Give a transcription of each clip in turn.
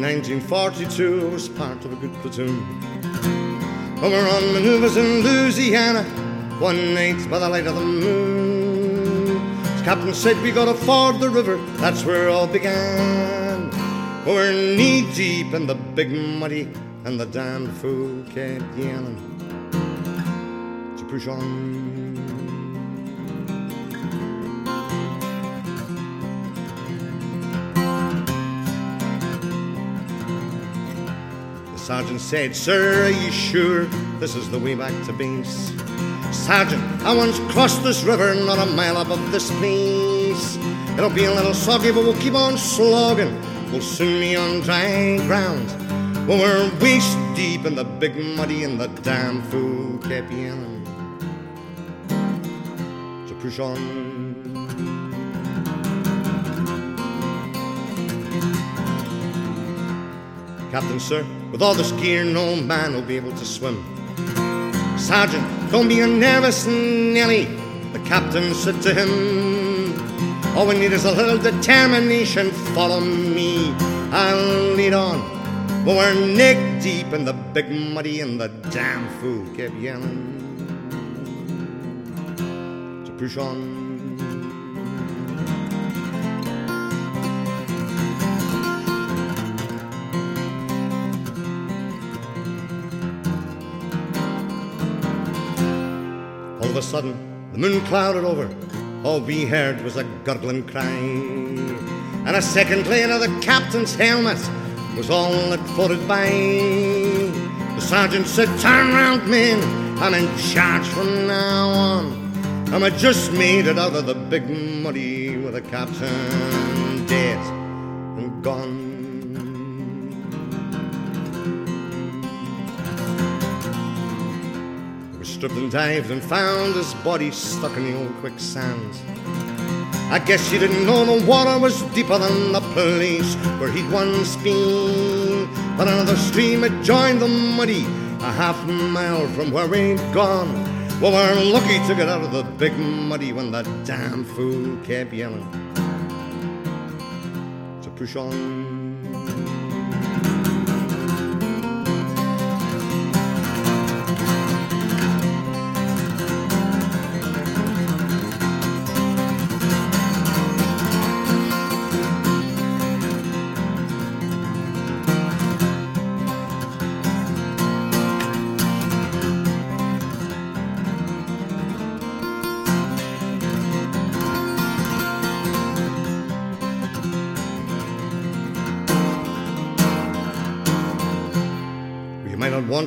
1942, I was part of a good platoon. Were on maneuvers in Louisiana, one night by the light of the moon. The captain said we gotta ford the river, that's where all began. We were knee deep in the big muddy, and the damned fool kept yelling to push on. Sergeant said, Sir, are you sure this is the way back to base? Sergeant, I once crossed this river not a mile above this place. It'll be a little soggy, but we'll keep on slogging. We'll soon be on dry ground. When we're waist deep in the big muddy and the damn fool kept yelling. To push on. Captain, sir, with all this gear, no man will be able to swim. Sergeant, don't be a nervous Nelly, the captain said to him. All we need is a little determination. Follow me, I'll lead on. But we're neck deep in the big muddy, and the damn fool kept yelling to push on. A sudden, the moon clouded over. All we heard was a gurgling cry. And a second later, the captain's helmet was all that floated by. The sergeant said, Turn round, men. I'm in charge from now on. And I just made it out of the big muddy with the captain dead and gone. Stripped and dived and found his body stuck in the old quicksand. I guess he didn't know the water was deeper than the place where he'd once been. But another stream had joined the muddy a half mile from where we'd gone. Well, we're lucky to get out of the big muddy when that damn fool kept yelling to push on.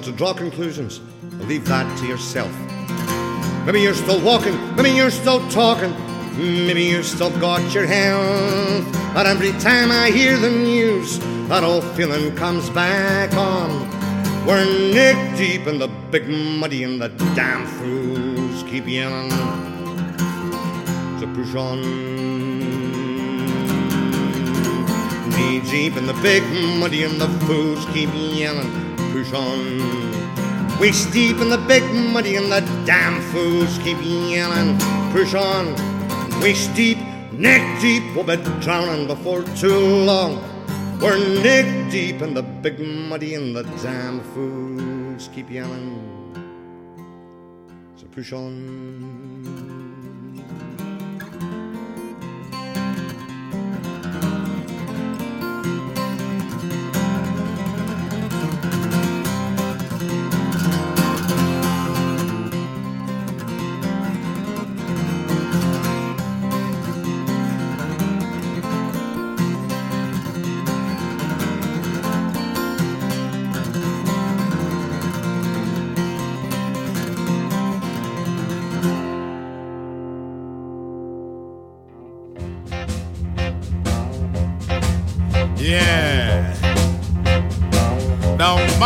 To draw conclusions. Leave that to yourself. Maybe you're still walking, maybe you're still talking, maybe you still got your health. But every time I hear the news, that old feeling comes back on. We're neck deep in the big muddy, and the damn fools keep yelling to push on. Knee deep in the big muddy, and the fools keep yelling push on. Waist deep in the big muddy and the damn fools keep yelling, push on. Waist deep, neck deep, we'll be drowning before too long. We're neck deep in the big muddy and the damn fools keep yelling. So push on.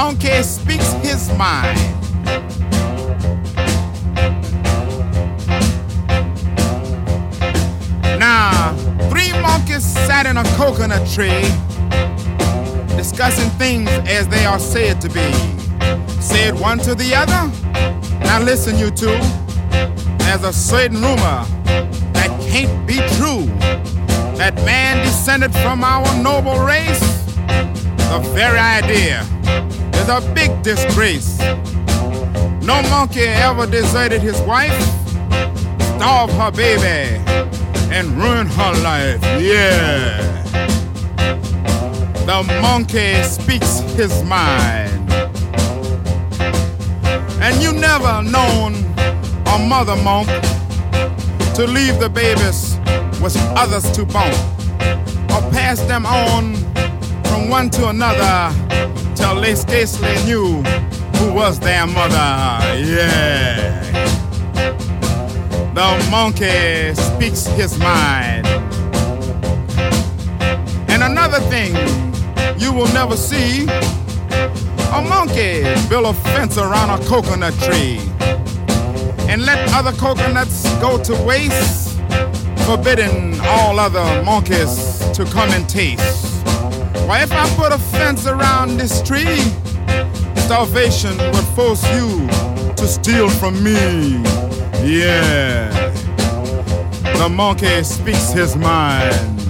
Monkey speaks his mind. Now, three monkeys sat in a coconut tree discussing things as they are said to be. Said one to the other. Now listen, you two. There's a certain rumor that can't be true. That man descended from our noble race. The very idea a big disgrace. No monkey ever deserted his wife, starved her baby, and ruined her life. Yeah. The monkey speaks his mind. And you never known a mother monk to leave the babies with others to bone or pass them on from one to another till they scarcely knew who was their mother. Yeah. The monkey speaks his mind. And another thing you will never see a monkey build a fence around a coconut tree and let other coconuts go to waste, forbidding all other monkeys to come and taste. Why, if I put a fence around this tree, starvation would force you to steal from me. Yeah. The monkey speaks his mind.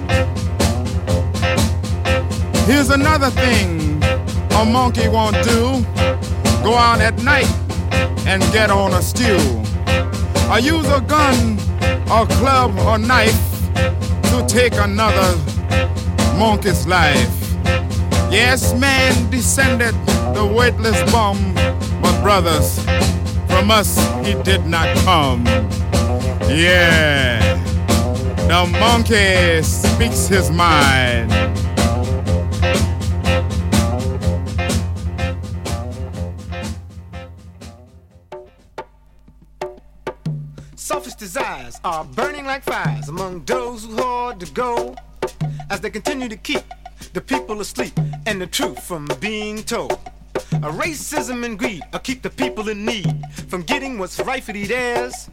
Here's another thing a monkey won't do go out at night and get on a stew. I use a gun, a club, or knife to take another monkey's life. Yes, man descended the weightless bomb, but brothers, from us he did not come. Yeah, the monkey speaks his mind. Selfish desires are burning like fires among those who hoard the gold as they continue to keep the people asleep and the truth from being told. A racism and greed will keep the people in need from getting what's rightfully theirs.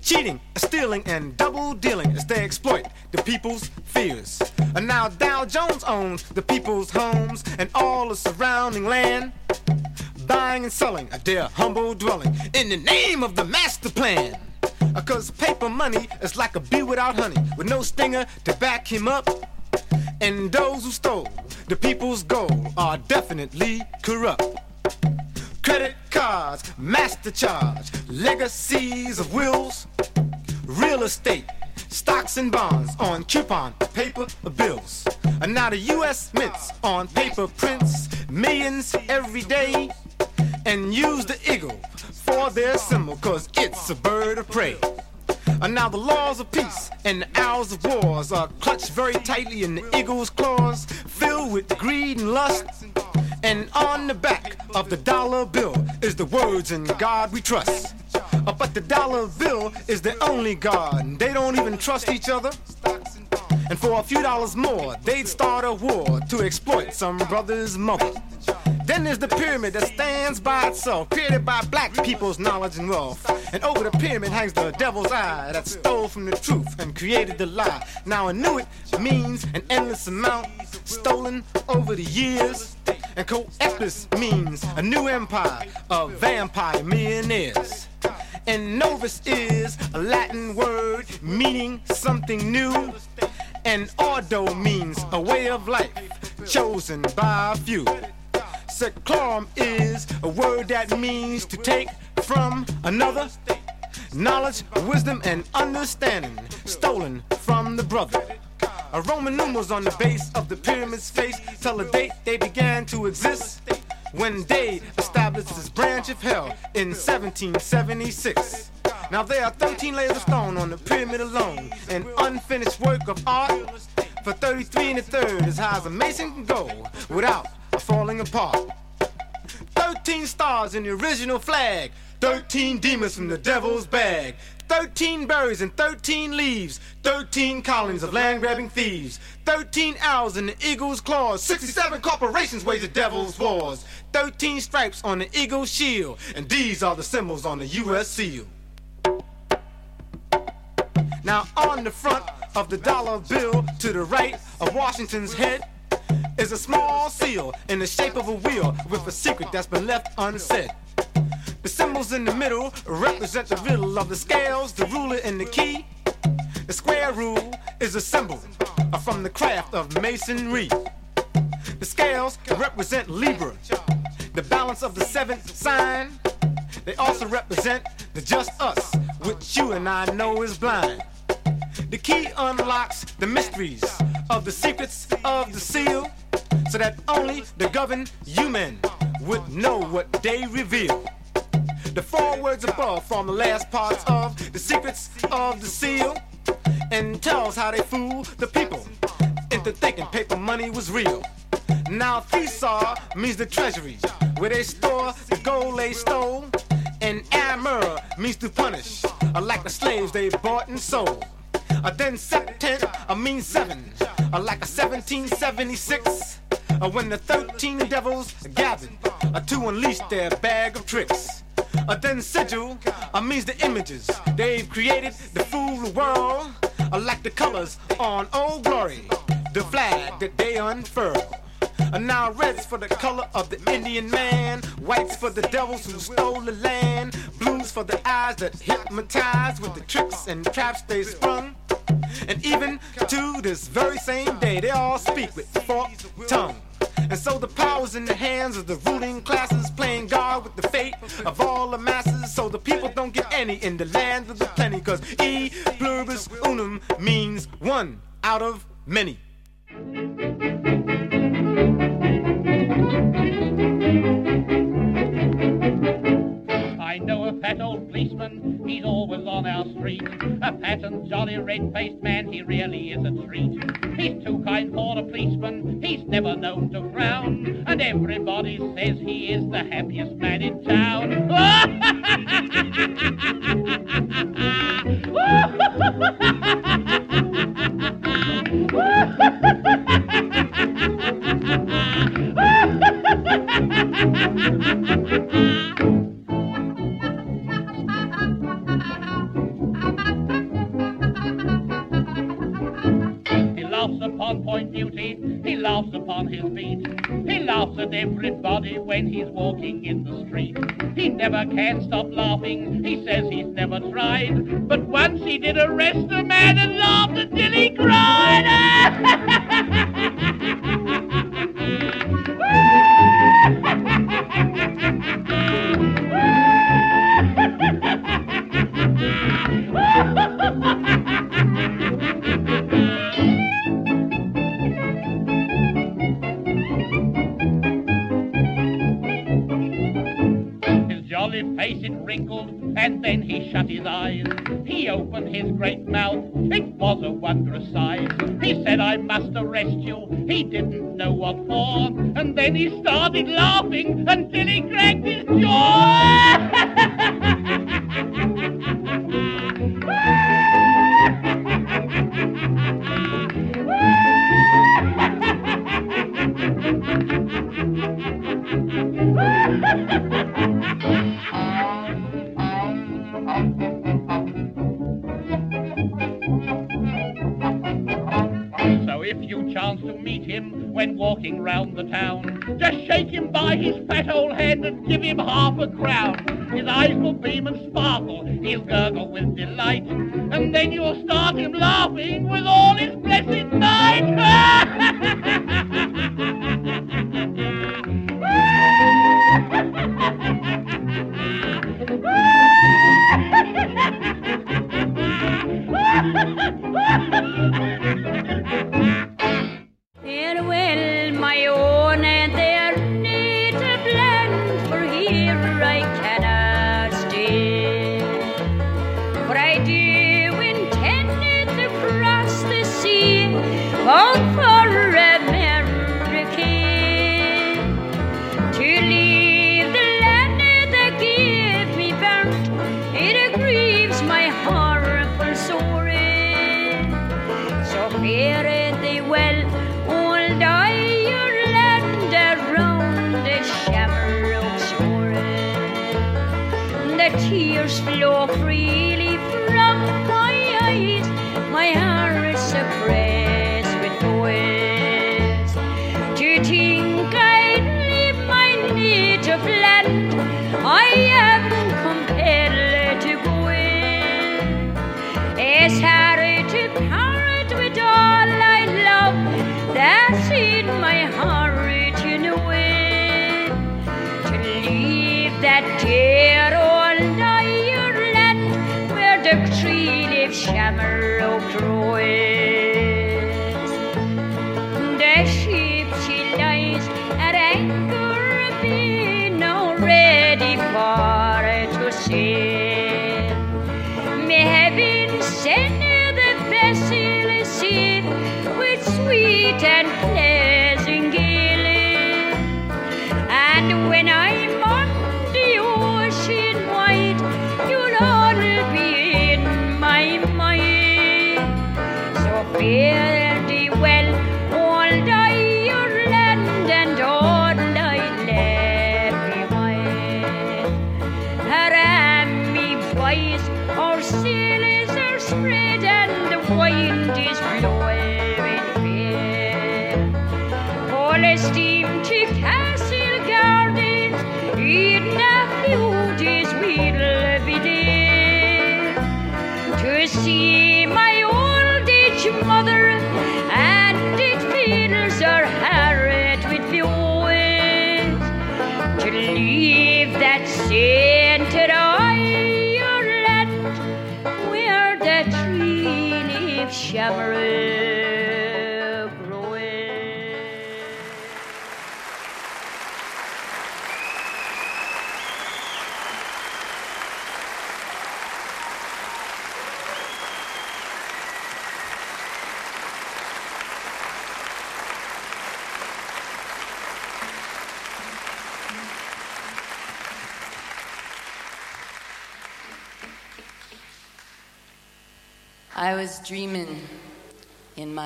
Cheating, stealing, and double dealing as they exploit the people's fears. And now Dow Jones owns the people's homes and all the surrounding land. Buying and selling their humble dwelling in the name of the master plan. Cause paper money is like a bee without honey, with no stinger to back him up. And those who stole the people's gold are definitely corrupt. Credit cards, master charge, legacies of wills, real estate, stocks and bonds on coupon paper bills. And now the US mints on paper prints millions every day and use the eagle for their symbol, cause it's a bird of prey. And now the laws of peace and the hours of wars are clutched very tightly in the eagle's claws, filled with greed and lust. And on the back of the dollar bill is the words in God we trust. Uh, but the dollar bill is the only God, and they don't even trust each other. And for a few dollars more, they'd start a war to exploit some brother's mother. Then there's the pyramid that stands by itself, created by black people's knowledge and wealth. And over the pyramid hangs the devil's eye that stole from the truth and created the lie. Now Annuit means an endless amount stolen over the years. And Coeptis means a new empire of vampire millionaires. And novus is a Latin word meaning something new. And ordo means a way of life chosen by a few. Seclorum is a word that means to take from another. Knowledge, wisdom, and understanding stolen from the brother. A Roman numerals on the base of the pyramid's face tell the date they began to exist. When they established this branch of hell in 1776. Now there are 13 layers of stone on the pyramid alone, an unfinished work of art. For 33 and a third is high as a mason can go without falling apart. 13 stars in the original flag, 13 demons from the devil's bag. 13 berries and 13 leaves, 13 colonies of land grabbing thieves, 13 owls in the eagle's claws, 67 corporations wage the devil's wars, 13 stripes on the eagle's shield, and these are the symbols on the U.S. seal. Now, on the front of the dollar bill to the right of Washington's head is a small seal in the shape of a wheel with a secret that's been left unsaid. The symbols in the middle represent the riddle of the scales, the ruler, and the key. The square rule is a symbol from the craft of masonry. The scales represent Libra, the balance of the seventh sign. They also represent the just us, which you and I know is blind. The key unlocks the mysteries of the secrets of the seal, so that only the governed human would know what they reveal. The four words above form the last parts of the secrets of the seal and tells how they fool the people into thinking paper money was real. Now Thesaur means the treasury, where they store the gold they stole. And Amur means to punish, like the slaves they bought and sold. Uh, then Septent uh, means seven, uh, like a 1776, uh, when the 13 devils gathered uh, to unleash their bag of tricks. Uh, then sigil uh, means the images they've created to fool the world, uh, like the colors on Old Glory, the flag that they unfurl. Uh, now red's for the color of the Indian man, white's for the devils who stole the land, blues for the eyes that hypnotize with the tricks and traps they sprung. And even to this very same day, they all speak with forked tongue. And so the power's in the hands of the ruling classes, playing God with the fate of all the masses. So the people don't get any in the land of the plenty, cause E pluribus unum means one out of many. Fat old policeman, he's always on our street. A and jolly red-faced man, he really is a treat. He's too kind for a policeman, he's never known to frown. And everybody says he is the happiest man in town. He laughs upon his beat. He laughs at everybody when he's walking in the street. He never can stop laughing, he says he's never tried. But once he did arrest a man and laughed until he cried. he didn't know what for. And then he started laughing until he cracked his So walking round the town, just shake him by his fat old hand and give him half a crown. His eyes will beam and sparkle, he'll gurgle with delight, and then you'll start him laughing with all his blessed might. tears flow freely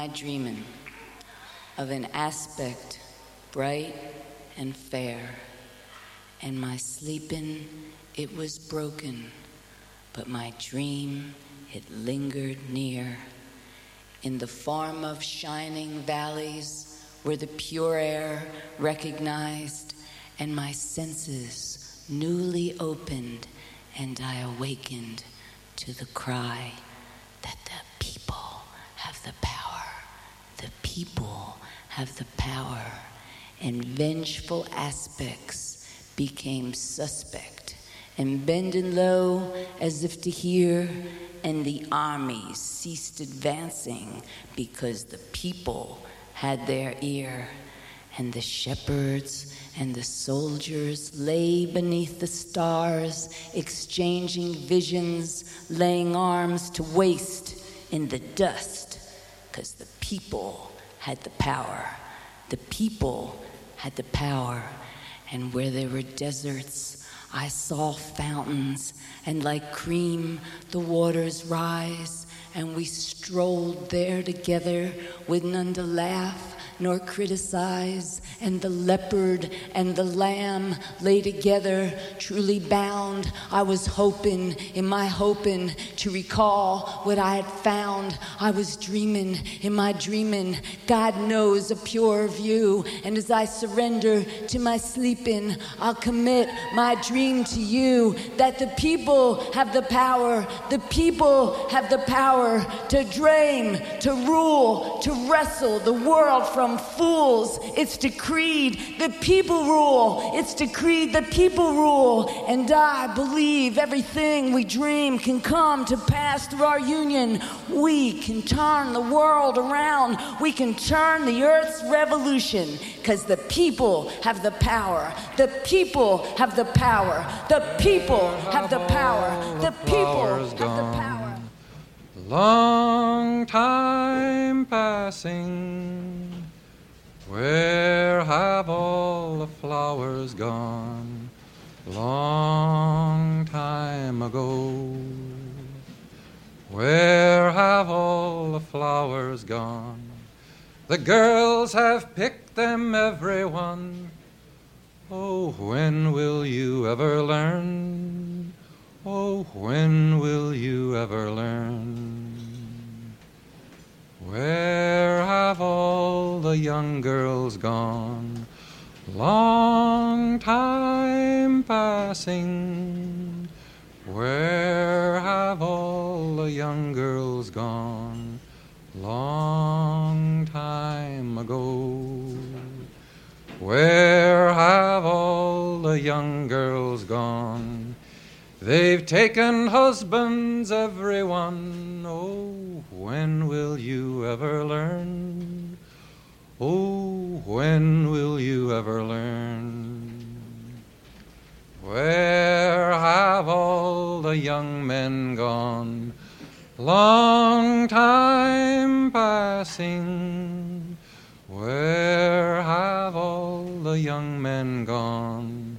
my dreaming of an aspect bright and fair, and my sleeping it was broken, but my dream it lingered near. In the form of shining valleys where the pure air recognized, and my senses newly opened, and I awakened to the cry people have the power. And vengeful aspects became suspect and bending low as if to hear, and the armies ceased advancing because the people had their ear. And the shepherds and the soldiers lay beneath the stars, exchanging visions, laying arms to waste in the dust, because the people had the power. The people had the power. And where there were deserts, I saw fountains, and like cream, the waters rise. And we strolled there together with none to laugh nor criticize. And the leopard and the lamb lay together, truly bound. I was hoping, in my hoping, to recall what I had found. I was dreaming, in my dreaming, God knows a pure view. And as I surrender to my sleeping, I'll commit my dream to you that the people have the power, the people have the power to dream, to rule, to wrestle the world from fools. It's decreed the people rule. It's decreed the people rule. And I believe everything we dream can come to pass through our union. We can turn the world around. We can turn the earth's revolution because the people have the power. The people have the power. The people have the power. The people have the power. Long time passing. Where have all the flowers gone? Long time ago. Where have all the flowers gone? The girls have picked them, everyone. Oh, when will you ever learn? Oh, when will you ever learn? Where have all the young girls gone? Long time passing. Where have all the young girls gone? Long time ago. Where have all the young girls gone? They've taken husbands, everyone. Oh, when will you ever learn? Oh, when will you ever learn? Where have all the young men gone? Long time passing. Where have all the young men gone?